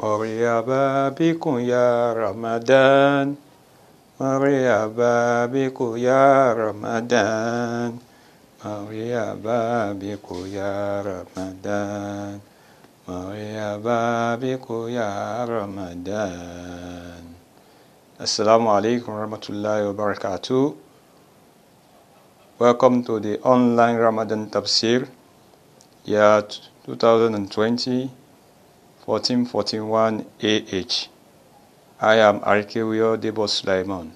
مرحبا بكم يا رمضان مرحبا بكم يا رمضان مرحبا بكم يا رمضان مرحبا بكم يا رمضان Assalamu alaikum warahmatullahi wabarakatuh. Welcome to the online Ramadan Tafsir, year 2020, 1441 AH. I am Arkewiyo Debo Sulaiman.